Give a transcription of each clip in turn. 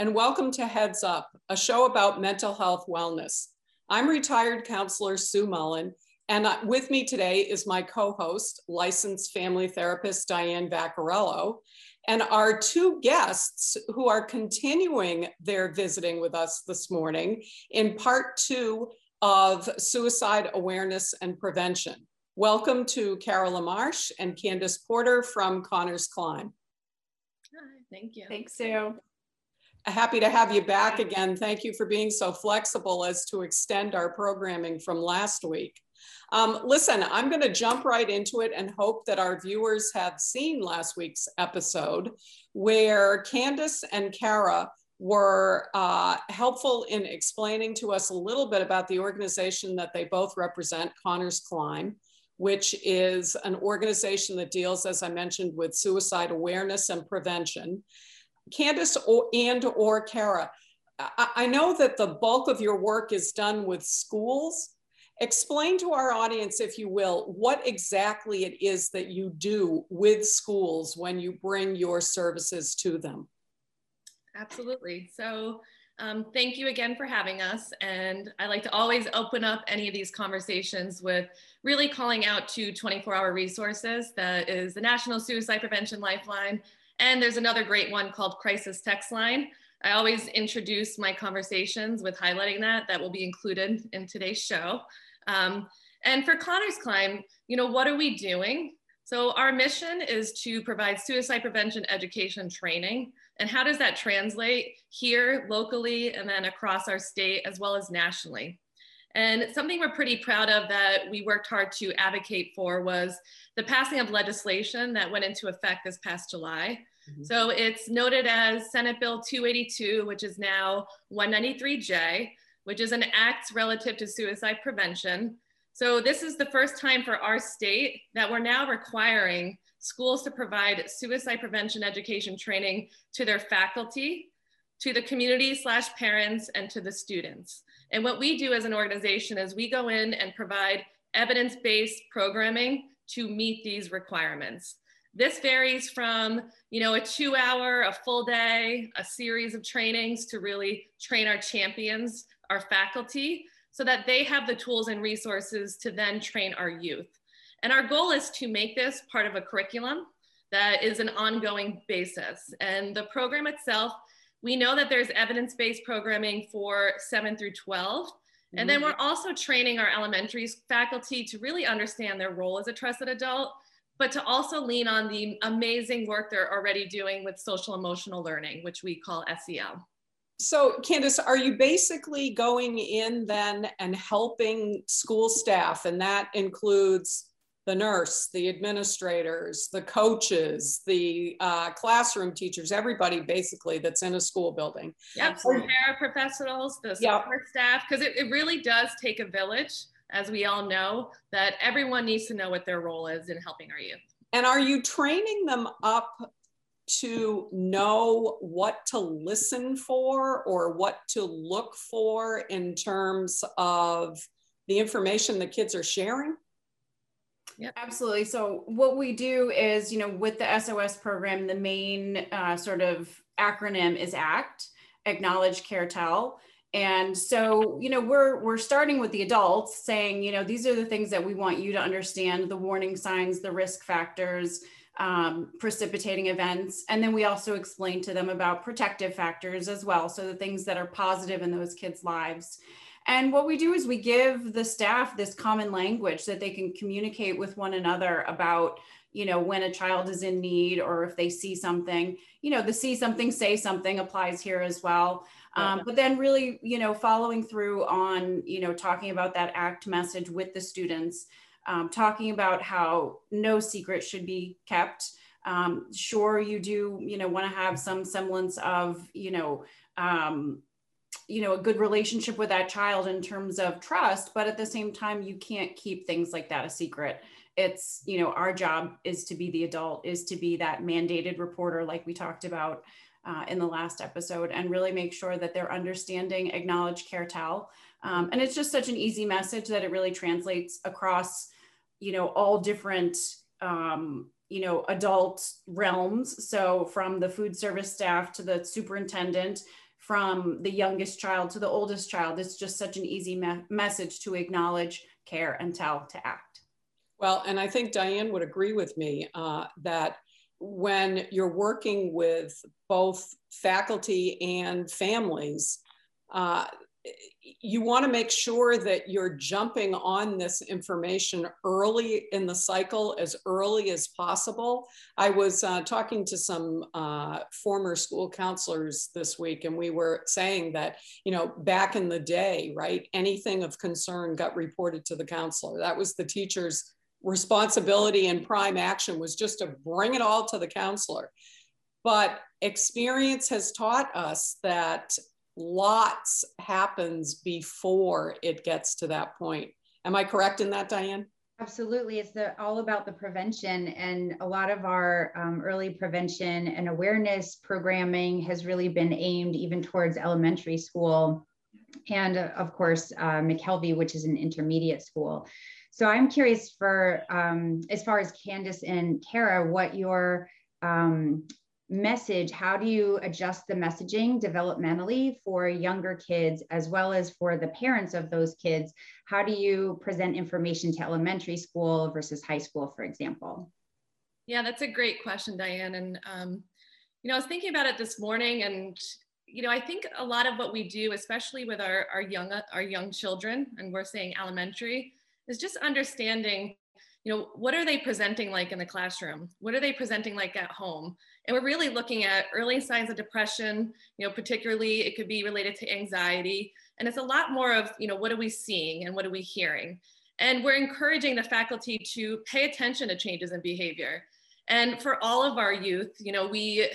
and welcome to Heads Up, a show about mental health wellness. I'm retired counselor Sue Mullen, and with me today is my co host, licensed family therapist Diane Vaccarello, and our two guests who are continuing their visiting with us this morning in part two of suicide awareness and prevention. Welcome to Carol LaMarche and Candace Porter from Connors Climb. Hi, thank you. Thanks, Sue happy to have you back again. Thank you for being so flexible as to extend our programming from last week. Um, listen, I'm going to jump right into it and hope that our viewers have seen last week's episode where Candace and Kara were uh, helpful in explaining to us a little bit about the organization that they both represent, Connors Climb, which is an organization that deals, as I mentioned, with suicide awareness and prevention. Candace or, and or Kara, I, I know that the bulk of your work is done with schools. Explain to our audience, if you will, what exactly it is that you do with schools when you bring your services to them. Absolutely. So um, thank you again for having us. And I like to always open up any of these conversations with really calling out to 24 hour resources. That is the National Suicide Prevention Lifeline, and there's another great one called Crisis Text Line. I always introduce my conversations with highlighting that. That will be included in today's show. Um, and for Connors Climb, you know, what are we doing? So our mission is to provide suicide prevention education training. And how does that translate here locally and then across our state as well as nationally? And something we're pretty proud of that we worked hard to advocate for was the passing of legislation that went into effect this past July. Mm-hmm. So it's noted as Senate Bill 282, which is now 193J, which is an act relative to suicide prevention. So this is the first time for our state that we're now requiring schools to provide suicide prevention education training to their faculty, to the community slash parents, and to the students. And what we do as an organization is we go in and provide evidence-based programming to meet these requirements. This varies from, you know, a two hour, a full day, a series of trainings to really train our champions, our faculty, so that they have the tools and resources to then train our youth. And our goal is to make this part of a curriculum that is an ongoing basis. And the program itself, we know that there's evidence-based programming for seven through 12. And then mm-hmm. we're also training our elementary faculty to really understand their role as a trusted adult but to also lean on the amazing work they're already doing with social emotional learning, which we call SEL. So, Candace, are you basically going in then and helping school staff? And that includes the nurse, the administrators, the coaches, the uh, classroom teachers, everybody basically that's in a school building. Yep, so, paraprofessionals, the support yep. staff, because it, it really does take a village as we all know, that everyone needs to know what their role is in helping our youth. And are you training them up to know what to listen for or what to look for in terms of the information the kids are sharing? Yeah, absolutely. So what we do is, you know, with the SOS program, the main uh, sort of acronym is ACT, Acknowledge, Care, Tell. And so, you know, we're we're starting with the adults saying, you know, these are the things that we want you to understand, the warning signs, the risk factors, um, precipitating events. And then we also explain to them about protective factors as well. So the things that are positive in those kids' lives. And what we do is we give the staff this common language that they can communicate with one another about, you know, when a child is in need or if they see something. You know, the see something, say something applies here as well. Um, but then really, you know, following through on, you know, talking about that ACT message with the students, um, talking about how no secret should be kept. Um, sure, you do, you know, want to have some semblance of, you know, um, you know, a good relationship with that child in terms of trust, but at the same time, you can't keep things like that a secret. It's, you know, our job is to be the adult, is to be that mandated reporter, like we talked about uh, in the last episode and really make sure that they're understanding acknowledge care tell um, and it's just such an easy message that it really translates across you know all different um, you know adult realms so from the food service staff to the superintendent from the youngest child to the oldest child. It's just such an easy me message to acknowledge, care, and tell to act. Well, and I think Diane would agree with me uh, that when you're working with both faculty and families, uh, you want to make sure that you're jumping on this information early in the cycle, as early as possible. I was uh, talking to some uh, former school counselors this week, and we were saying that, you know, back in the day, right, anything of concern got reported to the counselor. That was the teacher's responsibility and prime action was just to bring it all to the counselor. But experience has taught us that lots happens before it gets to that point. Am I correct in that, Diane? Absolutely. It's the, all about the prevention. And a lot of our um, early prevention and awareness programming has really been aimed even towards elementary school. And of course, uh, McKelvie, which is an intermediate school. So I'm curious for, um, as far as Candace and Kara, what your um, message, how do you adjust the messaging developmentally for younger kids as well as for the parents of those kids? How do you present information to elementary school versus high school, for example? Yeah, that's a great question, Diane. And, um, you know, I was thinking about it this morning and, you know, I think a lot of what we do, especially with our, our young, our young children, and we're saying elementary, is just understanding you know, what are they presenting like in the classroom? What are they presenting like at home? And we're really looking at early signs of depression, you know, particularly it could be related to anxiety. And it's a lot more of, you know, what are we seeing and what are we hearing? And we're encouraging the faculty to pay attention to changes in behavior. And for all of our youth, you know, we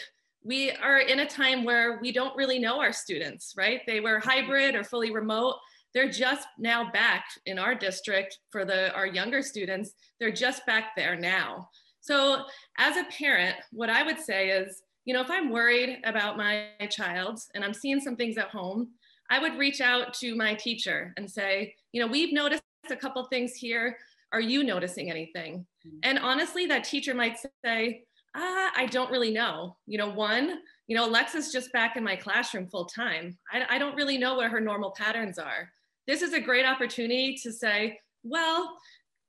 we are in a time where we don't really know our students, right? They were hybrid or fully remote. They're just now back in our district for the our younger students. They're just back there now. So as a parent what i would say is you know if i'm worried about my child and i'm seeing some things at home i would reach out to my teacher and say you know we've noticed a couple things here. Are you noticing anything? Mm-hmm. and honestly that teacher might say ah, i don't really know you know one you know alexa's just back in my classroom full time I, I don't really know what her normal patterns are this is a great opportunity to say, well,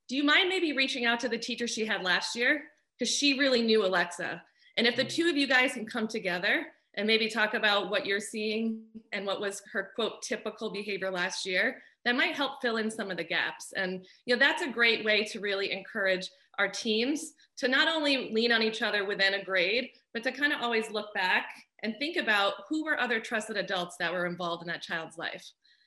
do you mind maybe reaching out to the teacher she had last year? Because she really knew Alexa. And if the two of you guys can come together and maybe talk about what you're seeing and what was her quote typical behavior last year, that might help fill in some of the gaps. And you know, that's a great way to really encourage our teams to not only lean on each other within a grade, but to kind of always look back and think about who were other trusted adults that were involved in that child's life.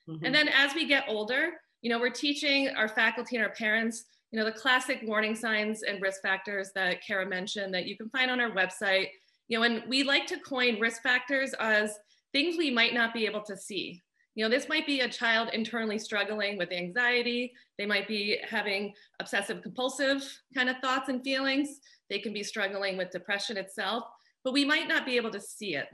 Mm-hmm. And then as we get older, you know, we're teaching our faculty and our parents, you know, the classic warning signs and risk factors that Kara mentioned that you can find on our website. You know, and we like to coin risk factors as things we might not be able to see. You know, this might be a child internally struggling with anxiety. They might be having obsessive compulsive kind of thoughts and feelings. They can be struggling with depression itself, but we might not be able to see it.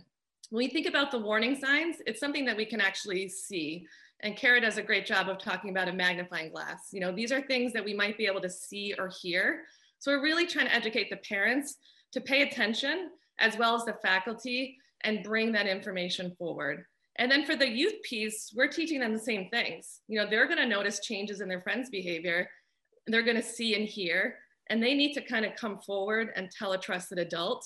When we think about the warning signs, it's something that we can actually see. And Kara does a great job of talking about a magnifying glass. You know, these are things that we might be able to see or hear. So we're really trying to educate the parents to pay attention as well as the faculty and bring that information forward. And then for the youth piece, we're teaching them the same things. You know, they're gonna notice changes in their friends' behavior, they're gonna see and hear, and they need to kind of come forward and tell a trusted adult.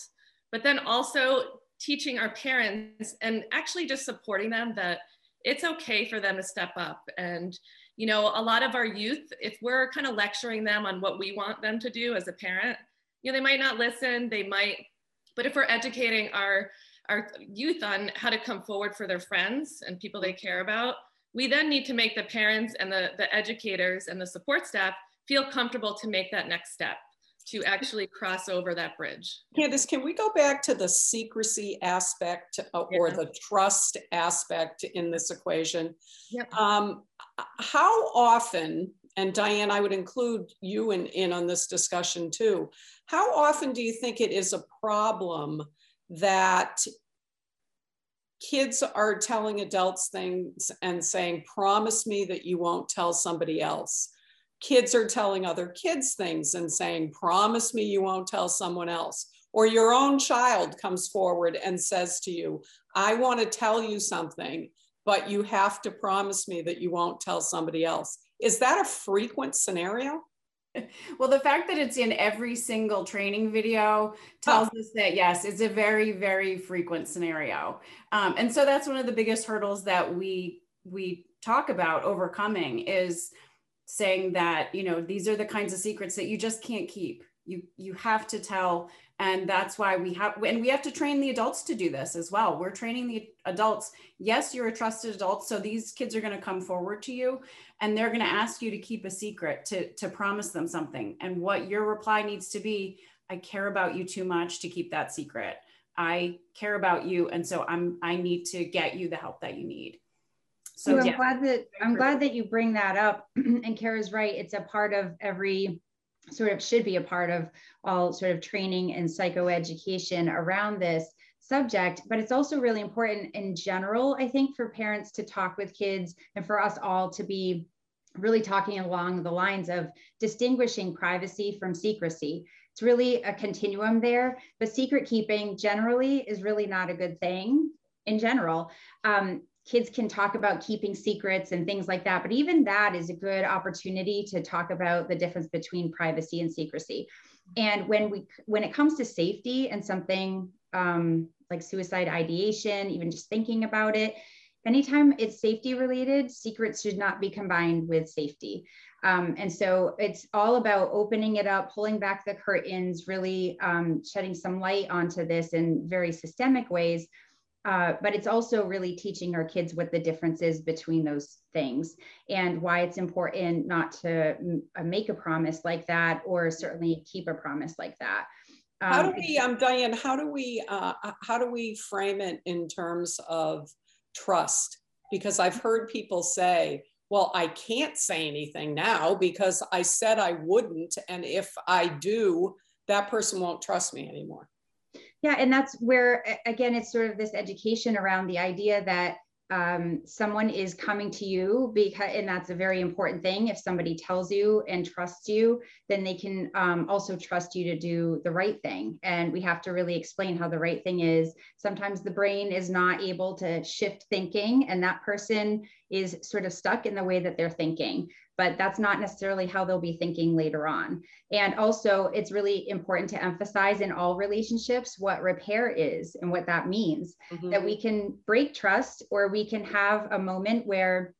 But then also teaching our parents and actually just supporting them that it's okay for them to step up and you know a lot of our youth if we're kind of lecturing them on what we want them to do as a parent you know they might not listen they might but if we're educating our our youth on how to come forward for their friends and people they care about we then need to make the parents and the, the educators and the support staff feel comfortable to make that next step to actually cross over that bridge. Candace, can we go back to the secrecy aspect uh, or the trust aspect in this equation? Yep. Um, how often, and Diane, I would include you in, in on this discussion too, how often do you think it is a problem that kids are telling adults things and saying, promise me that you won't tell somebody else? kids are telling other kids things and saying, promise me you won't tell someone else. Or your own child comes forward and says to you, I want to tell you something, but you have to promise me that you won't tell somebody else. Is that a frequent scenario? Well, the fact that it's in every single training video tells oh. us that yes, it's a very, very frequent scenario. Um, and so that's one of the biggest hurdles that we we talk about overcoming is saying that you know these are the kinds of secrets that you just can't keep you you have to tell and that's why we have and we have to train the adults to do this as well we're training the adults yes you're a trusted adult so these kids are going to come forward to you and they're going to ask you to keep a secret to to promise them something and what your reply needs to be i care about you too much to keep that secret i care about you and so i'm i need to get you the help that you need so I'm yeah. glad that I'm glad that you bring that up. and Kara's right. It's a part of every sort of should be a part of all sort of training and psychoeducation around this subject but it's also really important in general i think for parents to talk with kids and for us all to be really talking along the lines of distinguishing privacy from secrecy. It's really a continuum there but secret keeping generally is really not a good thing in general. Um, kids can talk about keeping secrets and things like that. But even that is a good opportunity to talk about the difference between privacy and secrecy. And when we when it comes to safety and something um, like suicide ideation, even just thinking about it, anytime it's safety related, secrets should not be combined with safety. Um, and so it's all about opening it up, pulling back the curtains, really um, shedding some light onto this in very systemic ways uh, but it's also really teaching our kids what the difference is between those things and why it's important not to m- uh, make a promise like that or certainly keep a promise like that. Um, how do we, um, Diane? How do we, uh, how do we frame it in terms of trust? Because I've heard people say, "Well, I can't say anything now because I said I wouldn't, and if I do, that person won't trust me anymore." Yeah, and that's where again it's sort of this education around the idea that um, someone is coming to you because and that's a very important thing. If somebody tells you and trusts you then they can um, also trust you to do the right thing. And we have to really explain how the right thing is. Sometimes the brain is not able to shift thinking and that person is sort of stuck in the way that they're thinking but that's not necessarily how they'll be thinking later on. And also, it's really important to emphasize in all relationships what repair is and what that means mm-hmm. that we can break trust or we can have a moment where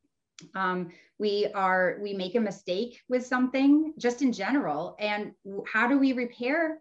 um, we are we make a mistake with something just in general and how do we repair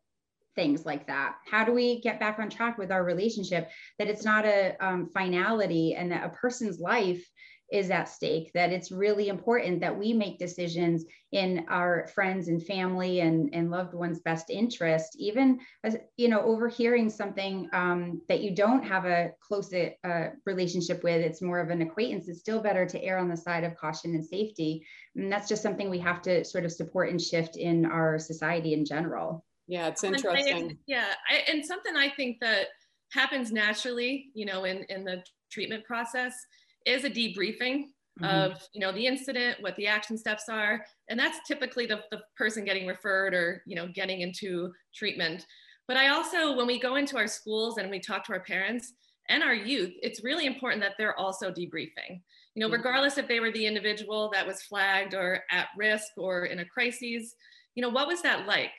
things like that how do we get back on track with our relationship that it's not a um, finality and that a person's life is at stake that it's really important that we make decisions in our friends and family and, and loved ones best interest even as you know overhearing something um, that you don't have a close uh, relationship with. It's more of an acquaintance. It's still better to err on the side of caution and safety. And that's just something we have to sort of support and shift in our society in general. Yeah it's interesting. yeah I, and something i think that happens naturally you know in in the treatment process is a debriefing mm-hmm. of you know the incident what the action steps are and that's typically the, the person getting referred or you know getting into treatment but i also when we go into our schools and we talk to our parents and our youth it's really important that they're also debriefing you know mm-hmm. regardless if they were the individual that was flagged or at risk or in a crisis you know what was that like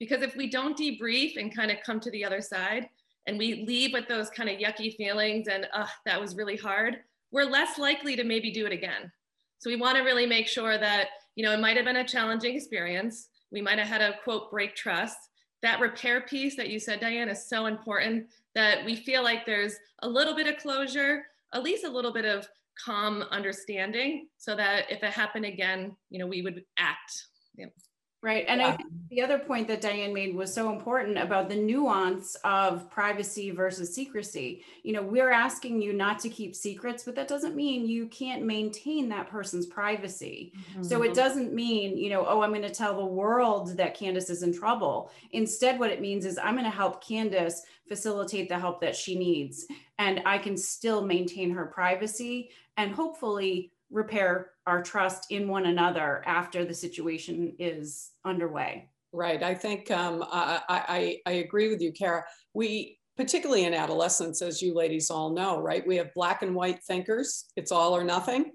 because if we don't debrief and kind of come to the other side and we leave with those kind of yucky feelings and uh, that was really hard we're less likely to maybe do it again. So we want to really make sure that, you know, it might have been a challenging experience. We might have had a quote break trust. That repair piece that you said, Diane, is so important that we feel like there's a little bit of closure, at least a little bit of calm understanding so that if it happened again, you know, we would act. Yeah. Right. And yeah. I think the other point that Diane made was so important about the nuance of privacy versus secrecy. You know, we're asking you not to keep secrets, but that doesn't mean you can't maintain that person's privacy. Mm-hmm. So it doesn't mean, you know, oh, I'm going to tell the world that Candace is in trouble. Instead, what it means is I'm going to help Candace facilitate the help that she needs. And I can still maintain her privacy and hopefully repair our trust in one another after the situation is underway. Right. I think um, I, I, I agree with you, Kara. We particularly in adolescence, as you ladies all know, right? We have black and white thinkers, it's all or nothing.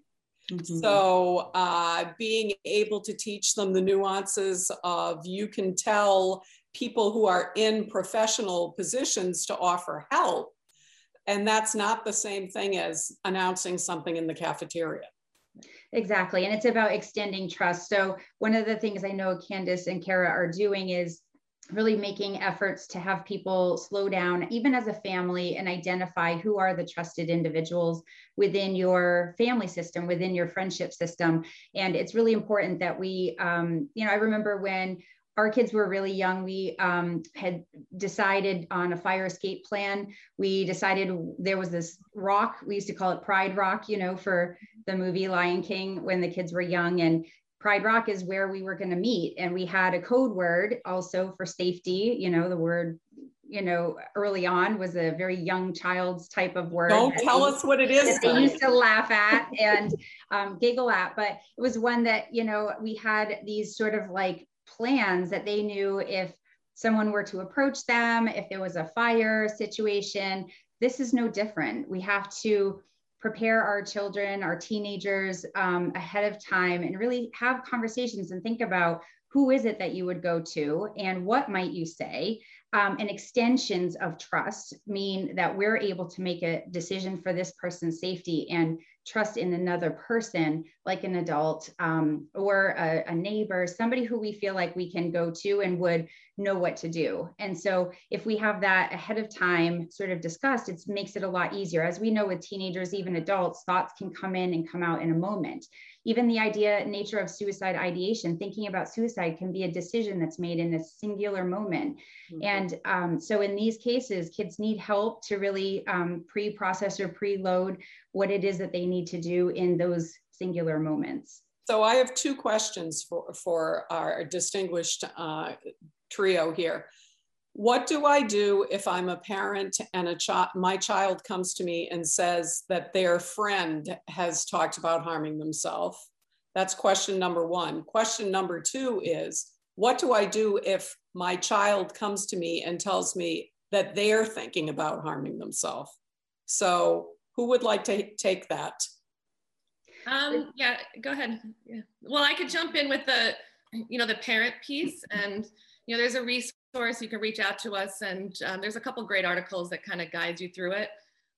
Mm-hmm. So, uh, being able to teach them the nuances of you can tell people who are in professional positions to offer help. And that's not the same thing as announcing something in the cafeteria. Exactly. And it's about extending trust. So, one of the things I know Candace and Kara are doing is really making efforts to have people slow down, even as a family, and identify who are the trusted individuals within your family system, within your friendship system. And it's really important that we, um, you know, I remember when our kids were really young. We um, had decided on a fire escape plan. We decided there was this rock. We used to call it Pride Rock, you know, for the movie Lion King when the kids were young. And Pride Rock is where we were going to meet. And we had a code word also for safety. You know, the word, you know, early on was a very young child's type of word. Don't tell us what it is. They used to laugh at and um, giggle at, but it was one that, you know, we had these sort of like plans that they knew if someone were to approach them, if there was a fire situation, this is no different. We have to prepare our children, our teenagers um, ahead of time and really have conversations and think about who is it that you would go to and what might you say um, and extensions of trust mean that we're able to make a decision for this person's safety and trust in another person, like an adult um, or a, a, neighbor, somebody who we feel like we can go to and would know what to do. And so, if we have that ahead of time sort of discussed, it makes it a lot easier. As we know with teenagers, even adults, thoughts can come in and come out in a moment even the idea nature of suicide ideation thinking about suicide can be a decision that's made in a singular moment. Mm-hmm. and um, so in these cases kids need help to really um, pre-process or preload what it is that they need to do in those singular moments. So i have two questions for, for our distinguished uh, trio here what do I do if I'm a parent and a child, my child comes to me and says that their friend has talked about harming themselves? That's question number one. Question number two is, what do I do if my child comes to me and tells me that they're thinking about harming themselves? So who would like to take that? Um, yeah, go ahead. Yeah. Well, I could jump in with the, you know, the parent piece and, you know, there's a resource source, you can reach out to us. And um, there's a couple great articles that kind of guides you through it.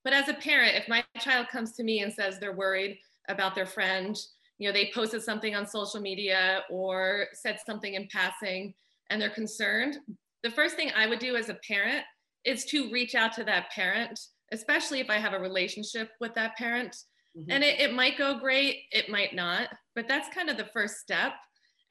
But as a parent, if my child comes to me and says they're worried about their friend, you know, they posted something on social media or said something in passing and they're concerned, the first thing I would do as a parent is to reach out to that parent, especially if I have a relationship with that parent. Mm-hmm. And it, it might go great, it might not, but that's kind of the first step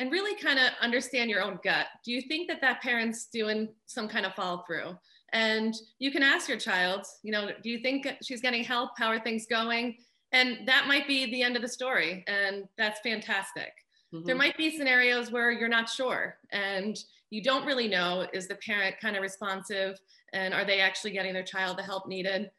and really kind of understand your own gut. Do you think that that parent's doing some kind of follow through? And you can ask your child, you know, do you think she's getting help? How are things going? And that might be the end of the story. And that's fantastic. Mm-hmm. There might be scenarios where you're not sure and you don't really know is the parent kind of responsive and are they actually getting their child the help needed?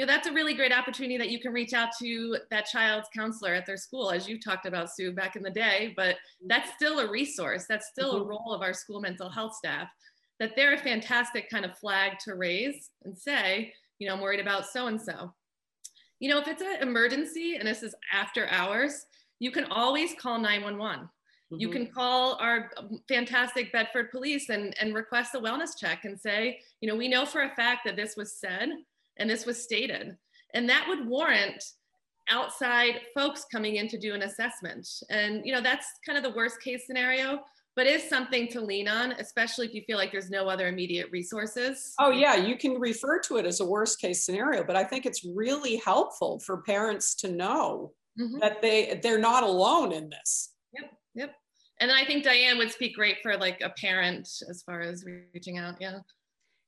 You know, that's a really great opportunity that you can reach out to that child's counselor at their school, as you talked about, Sue, back in the day. But that's still a resource. That's still mm-hmm. a role of our school mental health staff. That they're a fantastic kind of flag to raise and say, you know, I'm worried about so and so. You know, if it's an emergency and this is after hours, you can always call 911. Mm-hmm. You can call our fantastic Bedford police and, and request a wellness check and say, you know, we know for a fact that this was said and this was stated. And that would warrant outside folks coming in to do an assessment. And you know, that's kind of the worst case scenario, but is something to lean on, especially if you feel like there's no other immediate resources. Oh yeah, you can refer to it as a worst case scenario, but I think it's really helpful for parents to know mm-hmm. that they they're not alone in this. Yep, yep. And I think Diane would speak great for like a parent as far as reaching out. Yeah.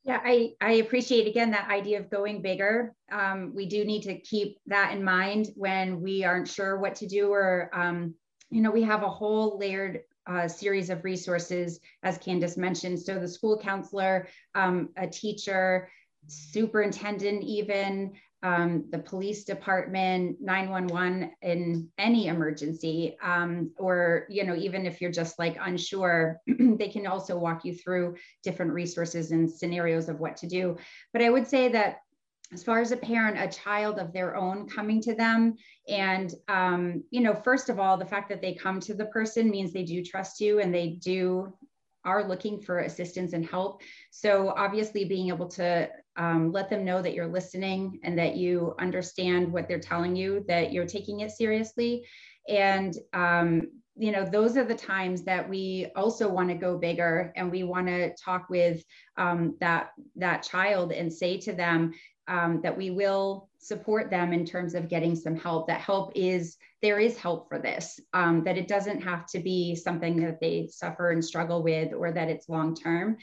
Yeah, I, I appreciate again that idea of going bigger. Um, we do need to keep that in mind when we aren't sure what to do, or, um, you know, we have a whole layered uh, series of resources, as Candace mentioned. So the school counselor, um, a teacher, superintendent, even um, the police department, 911 in any emergency, um, or, you know, even if you're just like unsure, they can also walk you through different resources and scenarios of what to do. But I would say that as far as a parent, a child of their own coming to them. And, um, you know, first of all, the fact that they come to the person means they do trust you and they do are looking for assistance and help. So obviously being able to um, let them know that you're listening and that you understand what they're telling you, that you're taking it seriously. And, um, you know, those are the times that we also want to go bigger and we want to talk with um, that, that child and say to them um, that we will support them in terms of getting some help. That help is, there is help for this, um, that it doesn't have to be something that they suffer and struggle with or that it's long term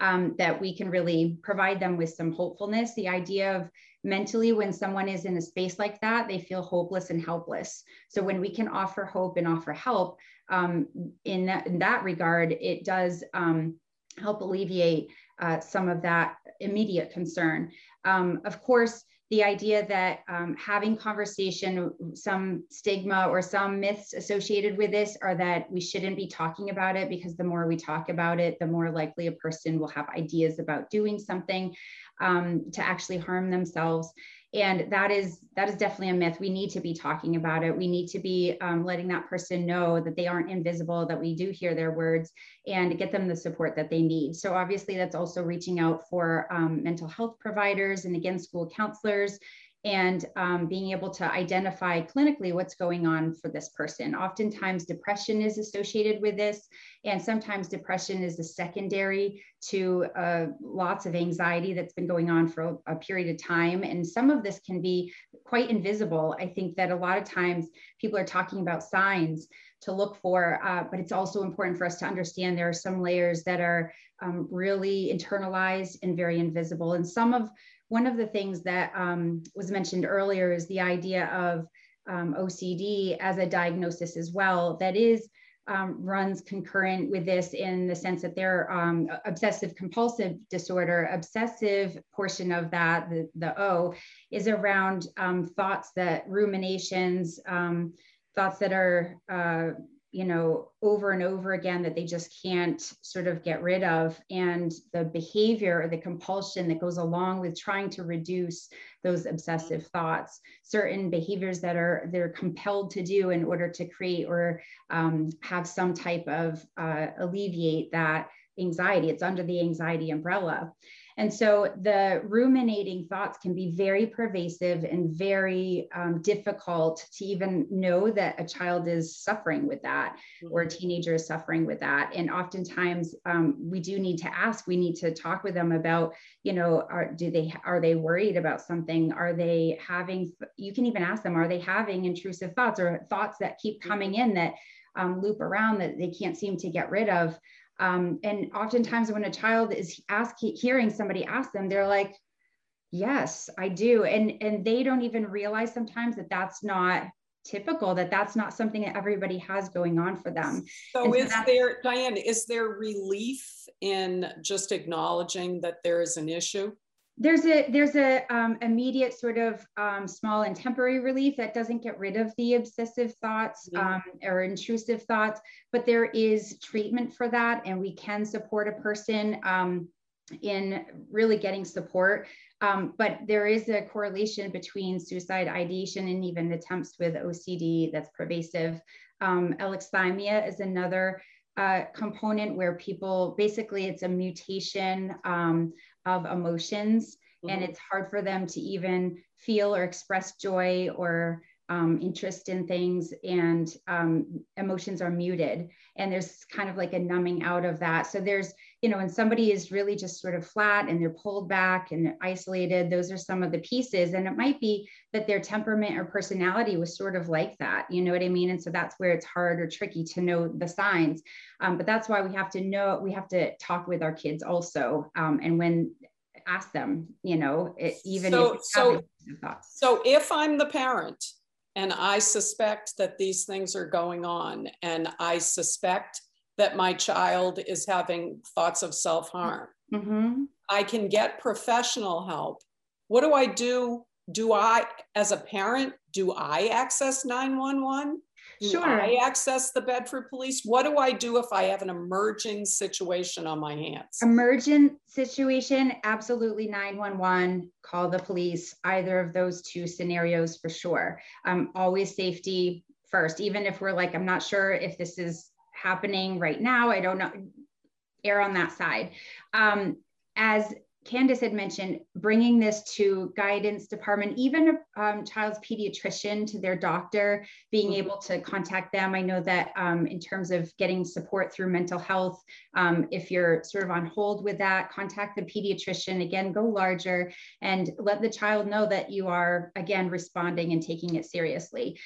um, that we can really provide them with some hopefulness. The idea of mentally, when someone is in a space like that, they feel hopeless and helpless. So when we can offer hope and offer help um, in, that, in that regard, it does um, help alleviate uh, some of that immediate concern. Um, of course, the idea that um, having conversation, some stigma or some myths associated with this are that we shouldn't be talking about it because the more we talk about it, the more likely a person will have ideas about doing something um, to actually harm themselves and that is that is definitely a myth. We need to be talking about it. We need to be um, letting that person know that they aren't invisible that we do hear their words and get them the support that they need. So obviously that's also reaching out for um, mental health providers and again school counselors and um, being able to identify clinically what's going on for this person. Oftentimes, depression is associated with this, and sometimes depression is a secondary to uh, lots of anxiety that's been going on for a, a period of time. And some of this can be quite invisible. I think that a lot of times people are talking about signs to look for, uh, but it's also important for us to understand there are some layers that are um, really internalized and very invisible. And some of one of the things that um, was mentioned earlier is the idea of um, OCD as a diagnosis as well. That is um, runs concurrent with this in the sense that they're um, obsessive compulsive disorder. Obsessive portion of that, the, the O, is around um, thoughts that ruminations, um, thoughts that are uh, you know, over and over again that they just can't sort of get rid of. And the behavior or the compulsion that goes along with trying to reduce those obsessive thoughts, certain behaviors that are they're compelled to do in order to create or um, have some type of uh, alleviate that anxiety. It's under the anxiety umbrella. And so the ruminating thoughts can be very pervasive and very um, difficult to even know that a child is suffering with that or a mm-hmm. teenager is suffering with that. And oftentimes um, we do need to ask, we need to talk with them about, you know, are, do they, are they worried about something? Are they having, you can even ask them, are they having intrusive thoughts or thoughts that keep coming mm-hmm. in that um, loop around that they can't seem to get rid of? Um, and oftentimes when a child is asking, hearing somebody ask them, they're like, yes, I do. And, and they don't even realize sometimes that that's not typical, that that's not something that everybody has going on for them. So, so is there, Diane, is there relief in just acknowledging that there is an issue? There's a there's a um, immediate sort of um, small and temporary relief that doesn't get rid of the obsessive thoughts um, or intrusive thoughts, but there is treatment for that, and we can support a person um, in really getting support. Um, but there is a correlation between suicide ideation and even attempts with OCD that's pervasive. Um, alexithymia is another uh, component where people basically it's a mutation um, of emotions mm-hmm. and it's hard for them to even feel or express joy or um, interest in things and um, emotions are muted and there's kind of like a numbing out of that. So there's you know when somebody is really just sort of flat and they're pulled back and they're isolated those are some of the pieces. And it might be that their temperament or personality was sort of like that you know what i mean? And so that's where it's hard or tricky to know the signs. Um, but that's why we have to know we have to talk with our kids also um, and when ask them you know it, even so so, so if i'm the parent and I suspect that these things are going on, and I suspect that my child is having thoughts of self harm. Mm-hmm. I can get professional help. What do I do do I, as a parent, do I access 911? Do Sure. I access the Bedford Police? What do I do if I have an emerging situation on my hands? Emergent situation, absolutely 911, call the police, either of those two scenarios for sure. Um, always safety first, even if we're like, I'm not sure if this is happening right now, I don't know, err on that side. Um, as Candace had mentioned, bringing this to guidance department, even a um, child's pediatrician to their doctor, being Mhm. able to contact them. I know that um, in terms of getting support through mental health, um, if you're sort of on hold with that, contact the pediatrician. Again, go larger and let the child know that you are, again, responding and taking it seriously.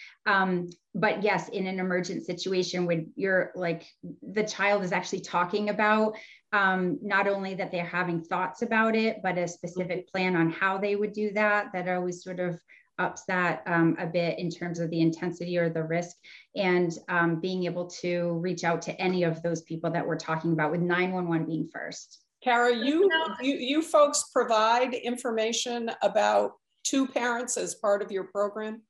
But yes, in an emergent situation when you're like the child is actually talking about um, not only that they're having thoughts about it, but a specific plan on how they would do that, that always sort of ups that um, a bit in terms of the intensity or the risk and um, being able to reach out to any of those people that we're talking about with 911 being first. Kara, you, you, you folks provide information about two parents as part of your program?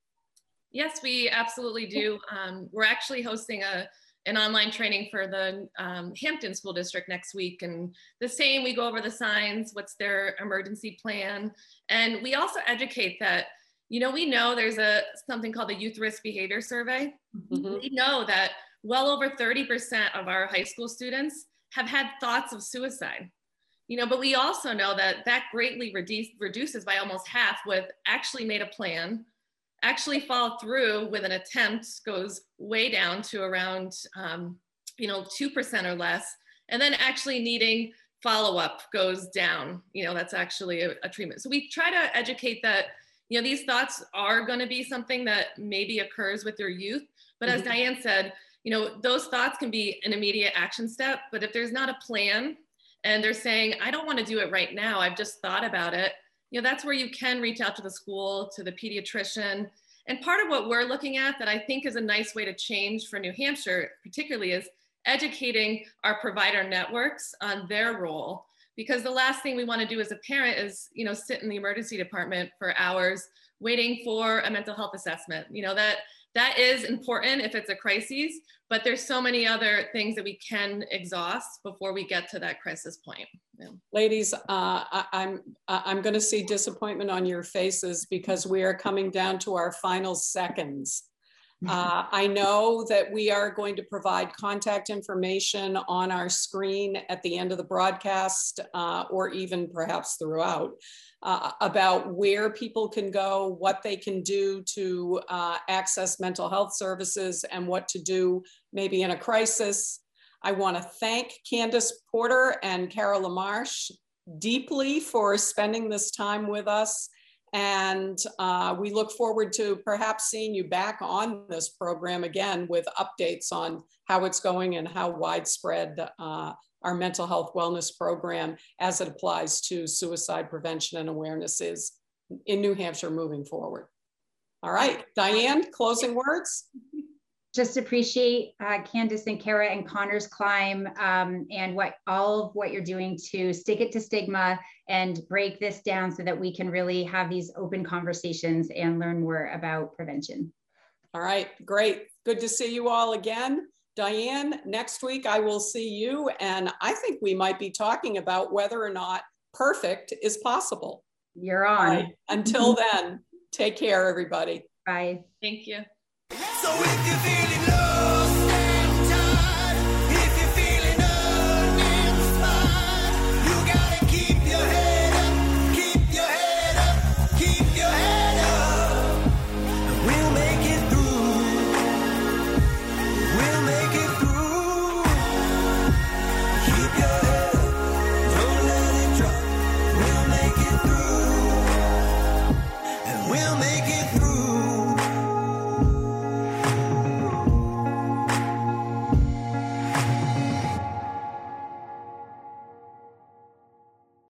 Yes, we absolutely do. Um, we're actually hosting a an online training for the um, Hampton School District next week, and the same. We go over the signs, what's their emergency plan, and we also educate that. You know, we know there's a something called the Youth Risk Behavior Survey. Mhm. We know that well over 30% of our high school students have had thoughts of suicide. You know, but we also know that that greatly reduce, reduces by almost half with actually made a plan, actually follow through with an attempt goes way down to around, um, you know, 2% or less. And then actually needing follow up goes down. You know, that's actually a, a treatment. So we try to educate that, you know, these thoughts are going to be something that maybe occurs with your youth. But as Mhm. Diane said, you know, those thoughts can be an immediate action step. But if there's not a plan and they're saying, I don't want to do it right now, I've just thought about it, you know, that's where you can reach out to the school, to the pediatrician. And part of what we're looking at that I think is a nice way to change for New Hampshire, particularly, is educating our provider networks on their role. Because the last thing we want to do as a parent is, you know, sit in the emergency department for hours waiting for a mental health assessment. You know, that that is important if it's a crisis, but there's so many other things that we can exhaust before we get to that crisis point. Yeah. Ladies, uh, I, I'm, I'm going to see disappointment on your faces because we are coming down to our final seconds. Uh, I know that we are going to provide contact information on our screen at the end of the broadcast uh, or even perhaps throughout uh, about where people can go, what they can do to uh, access mental health services and what to do maybe in a crisis. I want to thank Candace Porter and Carol LaMarche deeply for spending this time with us. And uh, we look forward to perhaps seeing you back on this program again with updates on how it's going and how widespread uh, our mental health wellness program as it applies to suicide prevention and awareness is in New Hampshire moving forward. All right, Diane, closing words? just appreciate uh, Candace and Kara and Connor's climb um, and what all of what you're doing to stick it to stigma and break this down so that we can really have these open conversations and learn more about prevention. All right, great. Good to see you all again. Diane, next week I will see you, and I think we might be talking about whether or not perfect is possible. You're on. right, until then, take care, everybody. Bye. Thank you. So if you're feeling low